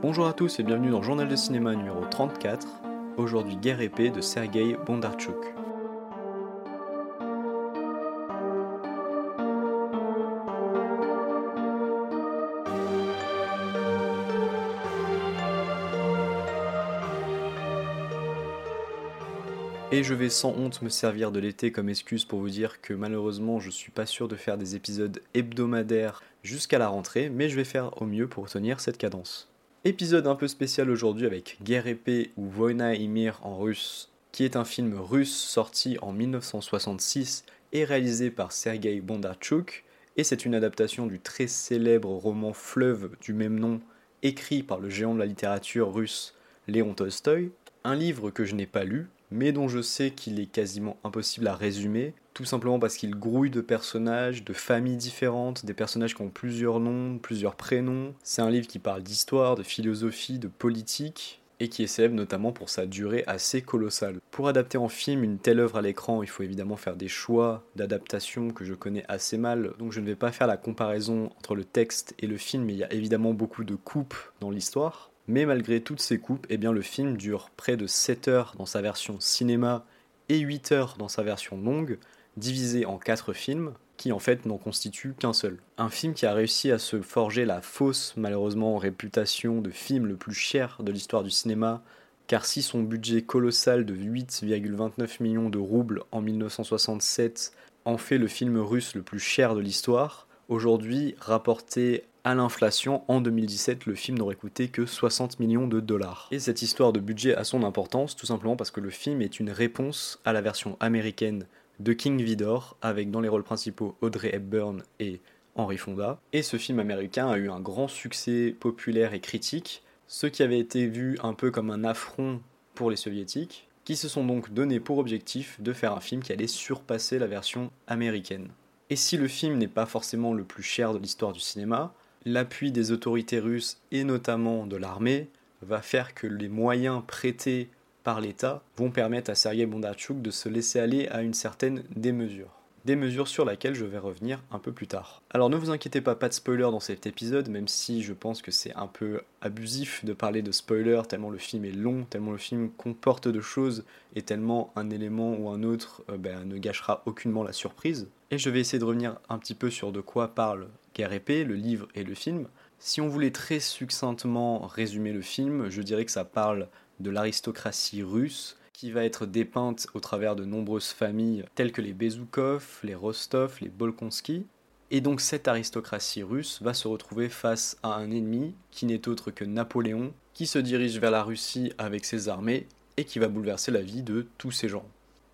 Bonjour à tous et bienvenue dans Journal de cinéma numéro 34, aujourd'hui Guerre épée de Sergei Bondarchuk. Et je vais sans honte me servir de l'été comme excuse pour vous dire que malheureusement je suis pas sûr de faire des épisodes hebdomadaires jusqu'à la rentrée, mais je vais faire au mieux pour tenir cette cadence. Épisode un peu spécial aujourd'hui avec Guerre épée ou Voyna Imir en russe, qui est un film russe sorti en 1966 et réalisé par Sergei Bondarchuk, et c'est une adaptation du très célèbre roman Fleuve du même nom, écrit par le géant de la littérature russe Léon Tolstoï, un livre que je n'ai pas lu, mais dont je sais qu'il est quasiment impossible à résumer, tout simplement parce qu'il grouille de personnages, de familles différentes, des personnages qui ont plusieurs noms, plusieurs prénoms. C'est un livre qui parle d'histoire, de philosophie, de politique, et qui est célèbre notamment pour sa durée assez colossale. Pour adapter en film une telle œuvre à l'écran, il faut évidemment faire des choix d'adaptation que je connais assez mal, donc je ne vais pas faire la comparaison entre le texte et le film, mais il y a évidemment beaucoup de coupes dans l'histoire. Mais malgré toutes ces coupes, eh le film dure près de 7 heures dans sa version cinéma et 8 heures dans sa version longue, divisé en 4 films, qui en fait n'en constituent qu'un seul. Un film qui a réussi à se forger la fausse, malheureusement, réputation de film le plus cher de l'histoire du cinéma, car si son budget colossal de 8,29 millions de roubles en 1967 en fait le film russe le plus cher de l'histoire, aujourd'hui, rapporté à l'inflation, en 2017, le film n'aurait coûté que 60 millions de dollars. Et cette histoire de budget a son importance, tout simplement parce que le film est une réponse à la version américaine de King Vidor, avec dans les rôles principaux Audrey Hepburn et Henry Fonda. Et ce film américain a eu un grand succès populaire et critique, ce qui avait été vu un peu comme un affront pour les soviétiques, qui se sont donc donné pour objectif de faire un film qui allait surpasser la version américaine. Et si le film n'est pas forcément le plus cher de l'histoire du cinéma, l'appui des autorités russes et notamment de l'armée va faire que les moyens prêtés par l'État vont permettre à Sergei Bondarchuk de se laisser aller à une certaine démesure. Des mesures sur laquelle je vais revenir un peu plus tard. Alors ne vous inquiétez pas, pas de spoiler dans cet épisode, même si je pense que c'est un peu abusif de parler de spoiler tellement le film est long, tellement le film comporte de choses et tellement un élément ou un autre euh, ben, ne gâchera aucunement la surprise. Et je vais essayer de revenir un petit peu sur de quoi parle Guerre épée, le livre et le film. Si on voulait très succinctement résumer le film, je dirais que ça parle de l'aristocratie russe qui va être dépeinte au travers de nombreuses familles telles que les Bezoukov, les Rostov, les Bolkonsky. Et donc cette aristocratie russe va se retrouver face à un ennemi qui n'est autre que Napoléon, qui se dirige vers la Russie avec ses armées et qui va bouleverser la vie de tous ces gens.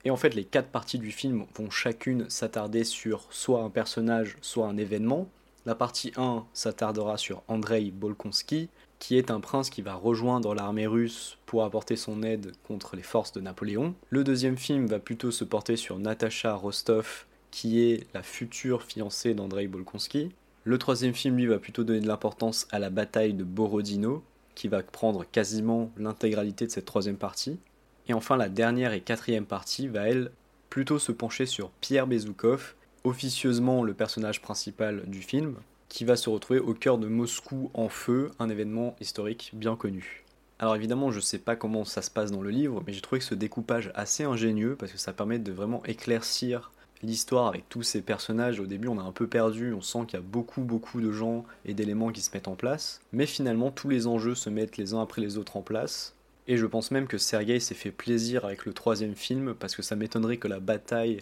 Et en fait, les quatre parties du film vont chacune s'attarder sur soit un personnage, soit un événement. La partie 1 s'attardera sur Andrei Bolkonsky, qui est un prince qui va rejoindre l'armée russe pour apporter son aide contre les forces de Napoléon. Le deuxième film va plutôt se porter sur Natasha Rostov, qui est la future fiancée d'Andrei Bolkonsky. Le troisième film, lui, va plutôt donner de l'importance à la bataille de Borodino, qui va prendre quasiment l'intégralité de cette troisième partie. Et enfin, la dernière et quatrième partie va, elle, plutôt se pencher sur Pierre Bezoukov, officieusement le personnage principal du film, qui va se retrouver au cœur de Moscou en feu, un événement historique bien connu. Alors évidemment, je ne sais pas comment ça se passe dans le livre, mais j'ai trouvé que ce découpage assez ingénieux parce que ça permet de vraiment éclaircir l'histoire avec tous ces personnages. Au début, on a un peu perdu, on sent qu'il y a beaucoup beaucoup de gens et d'éléments qui se mettent en place, mais finalement tous les enjeux se mettent les uns après les autres en place. Et je pense même que Sergei s'est fait plaisir avec le troisième film parce que ça m'étonnerait que la bataille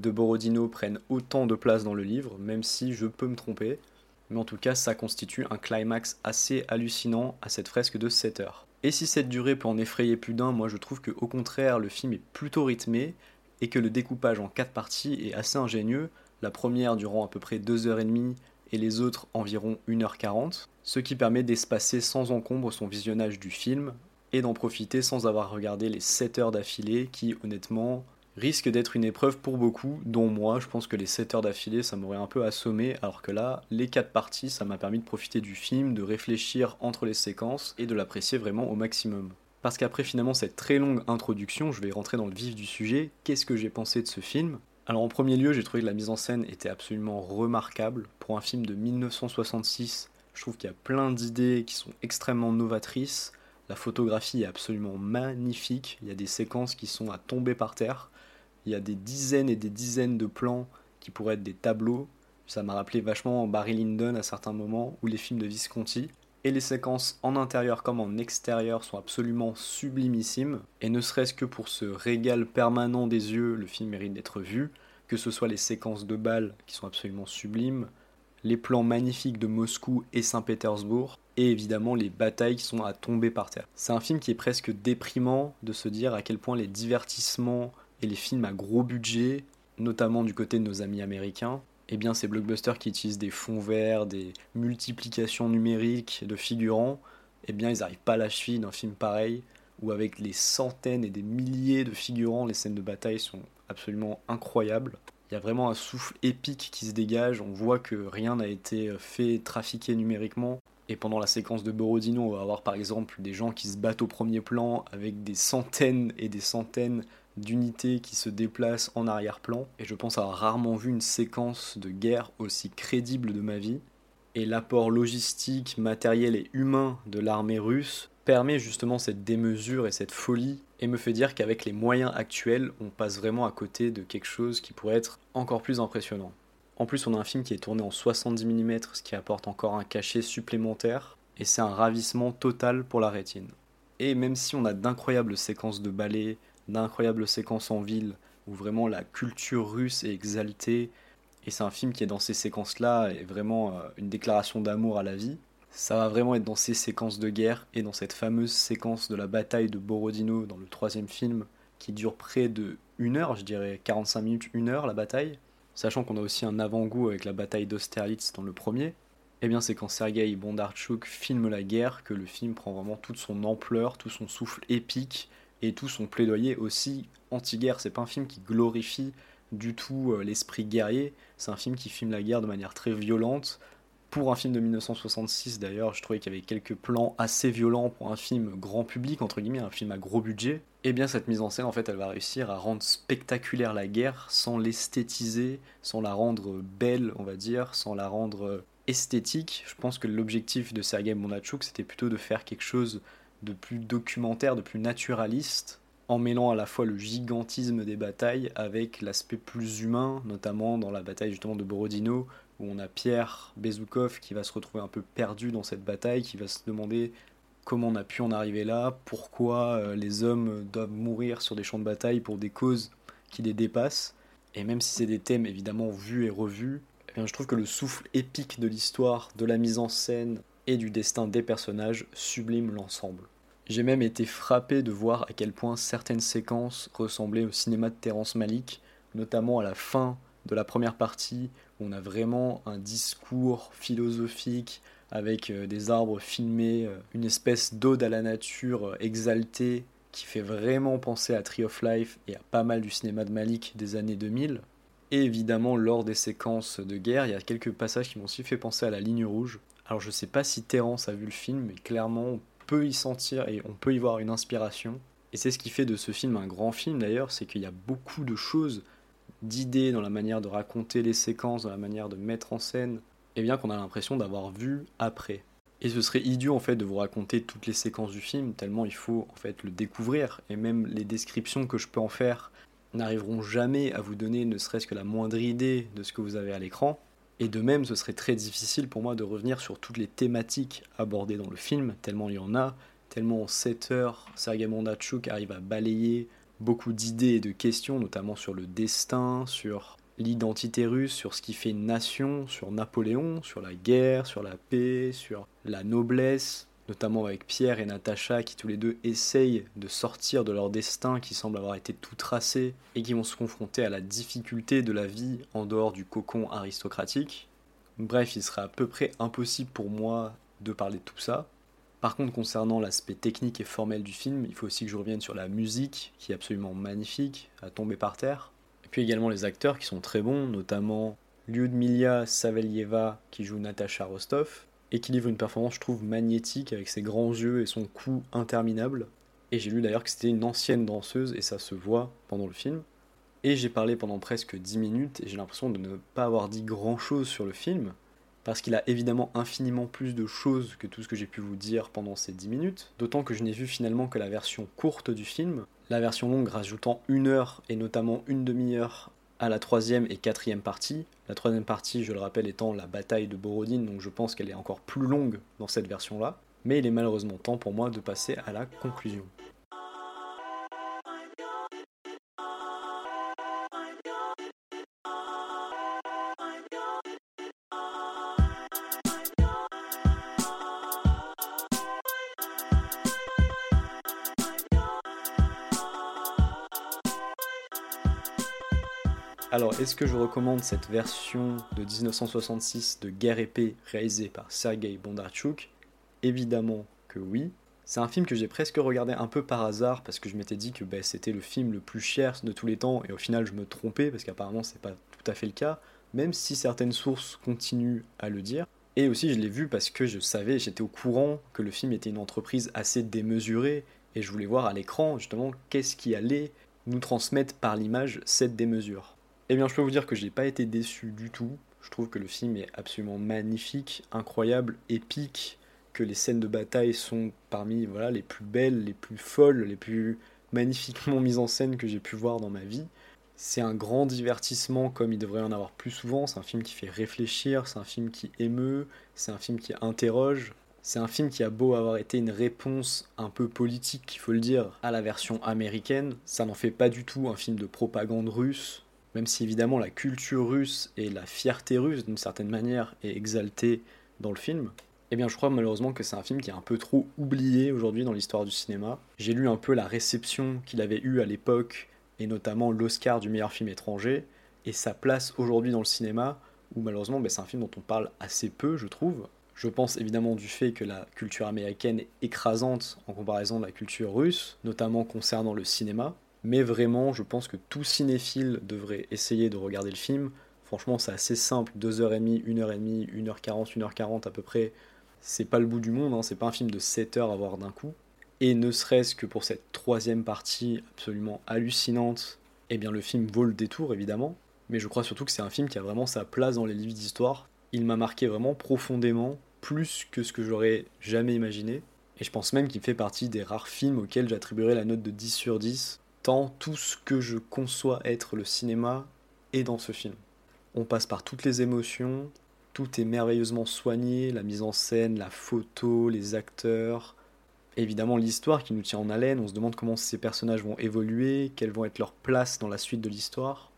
de Borodino prenne autant de place dans le livre, même si je peux me tromper mais en tout cas ça constitue un climax assez hallucinant à cette fresque de 7 heures. Et si cette durée peut en effrayer plus d'un, moi je trouve que au contraire le film est plutôt rythmé et que le découpage en 4 parties est assez ingénieux, la première durant à peu près 2h30 et les autres environ 1h40, ce qui permet d'espacer sans encombre son visionnage du film et d'en profiter sans avoir regardé les 7 heures d'affilée qui honnêtement risque d'être une épreuve pour beaucoup, dont moi, je pense que les 7 heures d'affilée, ça m'aurait un peu assommé, alors que là, les 4 parties, ça m'a permis de profiter du film, de réfléchir entre les séquences et de l'apprécier vraiment au maximum. Parce qu'après finalement cette très longue introduction, je vais rentrer dans le vif du sujet, qu'est-ce que j'ai pensé de ce film? Alors en premier lieu, j'ai trouvé que la mise en scène était absolument remarquable. Pour un film de 1966, Je trouve qu'il y a plein d'idées qui sont extrêmement novatrices. La photographie est absolument magnifique. Il y a des séquences qui sont à tomber par terre. Il y a des dizaines et des dizaines de plans qui pourraient être des tableaux. Ça m'a rappelé vachement Barry Lyndon à certains moments ou les films de Visconti. Et les séquences en intérieur comme en extérieur sont absolument sublimissimes. Et ne serait-ce que pour ce régal permanent des yeux, le film mérite d'être vu. Que ce soit les séquences de balles qui sont absolument sublimes, les plans magnifiques de Moscou et Saint-Pétersbourg, et évidemment les batailles qui sont à tomber par terre. C'est un film qui est presque déprimant de se dire à quel point les divertissements et les films à gros budget, notamment du côté de nos amis américains, eh bien ces blockbusters qui utilisent des fonds verts, des multiplications numériques de figurants, eh bien ils n'arrivent pas à la cheville d'un film pareil, où avec les centaines et des milliers de figurants, les scènes de bataille sont absolument incroyables. Il y a vraiment un souffle épique qui se dégage, on voit que rien n'a été fait trafiquer numériquement. Et pendant la séquence de Borodino, on va avoir par exemple des gens qui se battent au premier plan avec des centaines et des centaines d'unités qui se déplacent en arrière-plan. Et je pense avoir rarement vu une séquence de guerre aussi crédible de ma vie. Et l'apport logistique, matériel et humain de l'armée russe permet justement cette démesure et cette folie et me fait dire qu'avec les moyens actuels, on passe vraiment à côté de quelque chose qui pourrait être encore plus impressionnant. En plus, on a un film qui est tourné en 70 mm, ce qui apporte encore un cachet supplémentaire, et c'est un ravissement total pour la rétine. Et même si on a d'incroyables séquences de ballet, d'incroyables séquences en ville, où vraiment la culture russe est exaltée, et c'est un film qui est dans ces séquences-là, est vraiment euh, une déclaration d'amour à la vie, ça va vraiment être dans ces séquences de guerre et dans cette fameuse séquence de la bataille de Borodino dans le troisième film qui dure près de une heure, je dirais 45 minutes, une heure la bataille, sachant qu'on a aussi un avant-goût avec la bataille d'Austerlitz dans le premier. Eh bien, c'est quand Sergei Bondarchuk filme la guerre que le film prend vraiment toute son ampleur, tout son souffle épique et tout son plaidoyer aussi anti-guerre. C'est pas un film qui glorifie du tout euh, l'esprit guerrier, c'est un film qui filme la guerre de manière très violente, pour un film de 1966 d'ailleurs, je trouvais qu'il y avait quelques plans assez violents pour un film grand public, entre guillemets, un film à gros budget. Et eh bien cette mise en scène, en fait, elle va réussir à rendre spectaculaire la guerre sans l'esthétiser, sans la rendre belle, on va dire, sans la rendre esthétique. Je pense que l'objectif de Sergei Bondarchuk, c'était plutôt de faire quelque chose de plus documentaire, de plus naturaliste, en mêlant à la fois le gigantisme des batailles avec l'aspect plus humain, notamment dans la bataille justement de Borodino, où on a Pierre Bezoukov qui va se retrouver un peu perdu dans cette bataille, qui va se demander comment on a pu en arriver là, pourquoi euh, les hommes doivent mourir sur des champs de bataille pour des causes qui les dépassent. Et même si c'est des thèmes évidemment vus et revus, eh je trouve que le souffle épique de l'histoire, de la mise en scène et du destin des personnages sublime l'ensemble. J'ai même été frappé de voir à quel point certaines séquences ressemblaient au cinéma de Terrence Malick, notamment à la fin de la première partie on a vraiment un discours philosophique avec euh, des arbres filmés, euh, une espèce d'ode à la nature euh, exaltée qui fait vraiment penser à Tree of Life et à pas mal du cinéma de Malik des années 2000. Et évidemment, lors des séquences de guerre, il y a quelques passages qui m'ont aussi fait penser à la ligne rouge. Alors je sais pas si Terence a vu le film, mais clairement peut y sentir et on peut y voir une inspiration. Et c'est ce qui fait de ce film un grand film d'ailleurs, c'est qu'il y a beaucoup de choses d'idées dans la manière de raconter les séquences, dans la manière de mettre en scène, et bien qu'on a l'impression d'avoir vu après. Et ce serait idiot en fait de vous raconter toutes les séquences du film, tellement il faut en fait le découvrir, et même les descriptions que je peux en faire n'arriveront jamais à vous donner ne serait-ce que la moindre idée de ce que vous avez à l'écran. Et de même, ce serait très difficile pour moi de revenir sur toutes les thématiques abordées dans le film, tellement il y en a, tellement en 7 heures, Sergei Mondachuk arrive à balayer beaucoup d'idées et de questions, notamment sur le destin, sur l'identité russe, sur ce qui fait une nation, sur Napoléon, sur la guerre, sur la paix, sur la noblesse, notamment avec Pierre et Natacha qui tous les deux essayent de sortir de leur destin qui semble avoir été tout tracé et qui vont se confronter à la difficulté de la vie en dehors du cocon aristocratique. Bref, il serait à peu près impossible pour moi de parler de tout ça. Par contre, concernant l'aspect technique et formel du film, il faut aussi que je revienne sur la musique, qui est absolument magnifique, à tomber par terre. Et puis également les acteurs qui sont très bons, notamment Lyudmila Savelieva qui joue Natasha Rostov, et qui livre une performance, je trouve, magnétique avec ses grands yeux et son cou interminable. Et j'ai lu d'ailleurs que c'était une ancienne danseuse, et ça se voit pendant le film. Et j'ai parlé pendant presque 10 minutes, et j'ai l'impression de ne pas avoir dit grand chose sur le film, parce qu'il a évidemment infiniment plus de choses que tout ce que j'ai pu vous dire pendant ces 10 minutes, d'autant que je n'ai vu finalement que la version courte du film, la version longue rajoutant une heure et notamment une demi-heure à la troisième et quatrième partie. La troisième partie, je le rappelle, étant la bataille de Borodine, donc je pense qu'elle est encore plus longue dans cette version-là. Mais il est malheureusement temps pour moi de passer à la conclusion. Alors, est-ce que je recommande cette version de 1966 de Guerre épée réalisée par Sergei Bondarchuk? Évidemment que oui. C'est un film que j'ai presque regardé un peu par hasard parce que je m'étais dit que ben, c'était le film le plus cher de tous les temps et au final je me trompais parce qu'apparemment c'est pas tout à fait le cas, même si certaines sources continuent à le dire. Et aussi je l'ai vu parce que je savais, j'étais au courant que le film était une entreprise assez démesurée et je voulais voir à l'écran justement qu'est-ce qui allait nous transmettre par l'image cette démesure. Eh bien, je peux vous dire que j'ai pas été déçu du tout. Je trouve que le film est absolument magnifique, incroyable, épique, que les scènes de bataille sont parmi voilà, les plus belles, les plus folles, les plus magnifiquement mises en scène que j'ai pu voir dans ma vie. C'est un grand divertissement comme il devrait en avoir plus souvent. C'est un film qui fait réfléchir, c'est un film qui émeut, c'est un film qui interroge. C'est un film qui a beau avoir été une réponse un peu politique, il faut le dire, à la version américaine. Ça n'en fait pas du tout un film de propagande russe même si évidemment la culture russe et la fierté russe d'une certaine manière est exaltée dans le film, eh bien je crois malheureusement que c'est un film qui est un peu trop oublié aujourd'hui dans l'histoire du cinéma. J'ai lu un peu la réception qu'il avait eue à l'époque, et notamment l'Oscar du meilleur film étranger, et sa place aujourd'hui dans le cinéma, où malheureusement ben, c'est un film dont on parle assez peu, je trouve. Je pense évidemment du fait que la culture américaine est écrasante en comparaison de la culture russe, notamment concernant le cinéma. Mais vraiment, je pense que tout cinéphile devrait essayer de regarder le film. Franchement, c'est assez simple, 2h30, 1h30, 1h40, 1h40 à peu près. C'est pas le bout du monde, hein. c'est pas un film de 7 heures à voir d'un coup. Et ne serait-ce que pour cette troisième partie absolument hallucinante, eh bien le film vaut le détour évidemment. Mais je crois surtout que c'est un film qui a vraiment sa place dans les livres d'histoire. Il m'a marqué vraiment profondément, plus que ce que j'aurais jamais imaginé. Et je pense même qu'il fait partie des rares films auxquels j'attribuerais la note de 10 sur 10 tant tout ce que je conçois être le cinéma est dans ce film. On passe par toutes les émotions, tout est merveilleusement soigné, la mise en scène, la photo, les acteurs, évidemment l'histoire qui nous tient en haleine, on se demande comment ces personnages vont évoluer, quelles vont être leurs places dans la suite de l'histoire.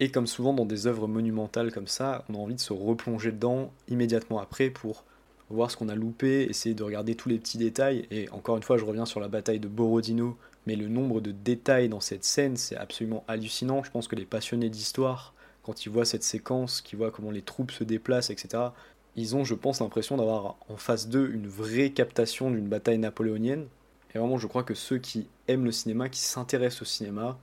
Et comme souvent dans des œuvres monumentales comme ça, on a envie de se replonger dedans immédiatement après pour voir ce qu'on a loupé, essayer de regarder tous les petits détails. Et encore une fois, je reviens sur la bataille de Borodino mais le nombre de détails dans cette scène, c'est absolument hallucinant. Je pense que les passionnés d'histoire, quand ils voient cette séquence, qu'ils voient comment les troupes se déplacent, etc., ils ont, je pense, l'impression d'avoir en face d'eux une vraie captation d'une bataille napoléonienne. Et vraiment, je crois que ceux qui aiment le cinéma, qui s'intéressent au cinéma,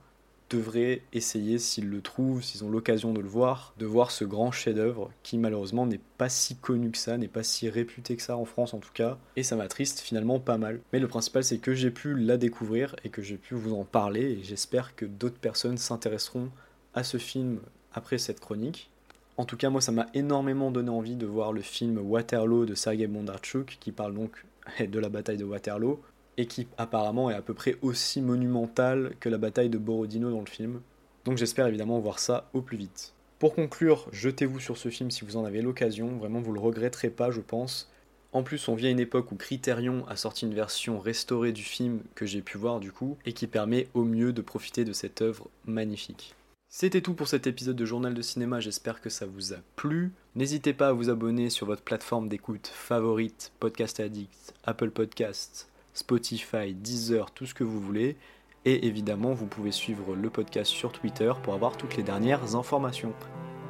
devraient essayer, s'ils le trouvent, s'ils ont l'occasion de le voir, de voir ce grand chef-d'œuvre qui malheureusement n'est pas si connu que ça, n'est pas si réputé que ça en France en tout cas, et ça m'attriste finalement pas mal. Mais le principal c'est que j'ai pu la découvrir et que j'ai pu vous en parler et j'espère que d'autres personnes s'intéresseront à ce film après cette chronique. En tout cas, moi, ça m'a énormément donné envie de voir le film Waterloo de Sergei Bondarchuk, qui parle donc de la bataille de Waterloo, et qui apparemment est à peu près aussi monumentale que la bataille de Borodino dans le film. Donc j'espère évidemment voir ça au plus vite. Pour conclure, jetez-vous sur ce film si vous en avez l'occasion, vraiment vous le regretterez pas je pense. En plus, on vit à une époque où Criterion a sorti une version restaurée du film que j'ai pu voir du coup, et qui permet au mieux de profiter de cette œuvre magnifique. C'était tout pour cet épisode de Journal de Cinéma, j'espère que ça vous a plu. N'hésitez pas à vous abonner sur votre plateforme d'écoute favorite, Podcast Addict, Apple Podcasts, Spotify, Deezer, tout ce que vous voulez. Et évidemment, vous pouvez suivre le podcast sur Twitter pour avoir toutes les dernières informations.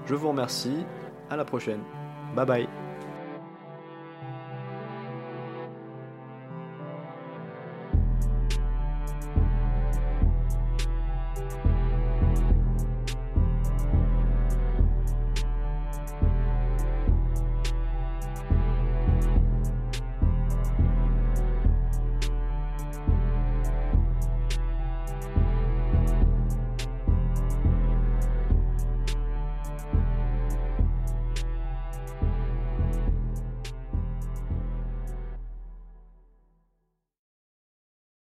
Je vous remercie, à la prochaine. Bye bye.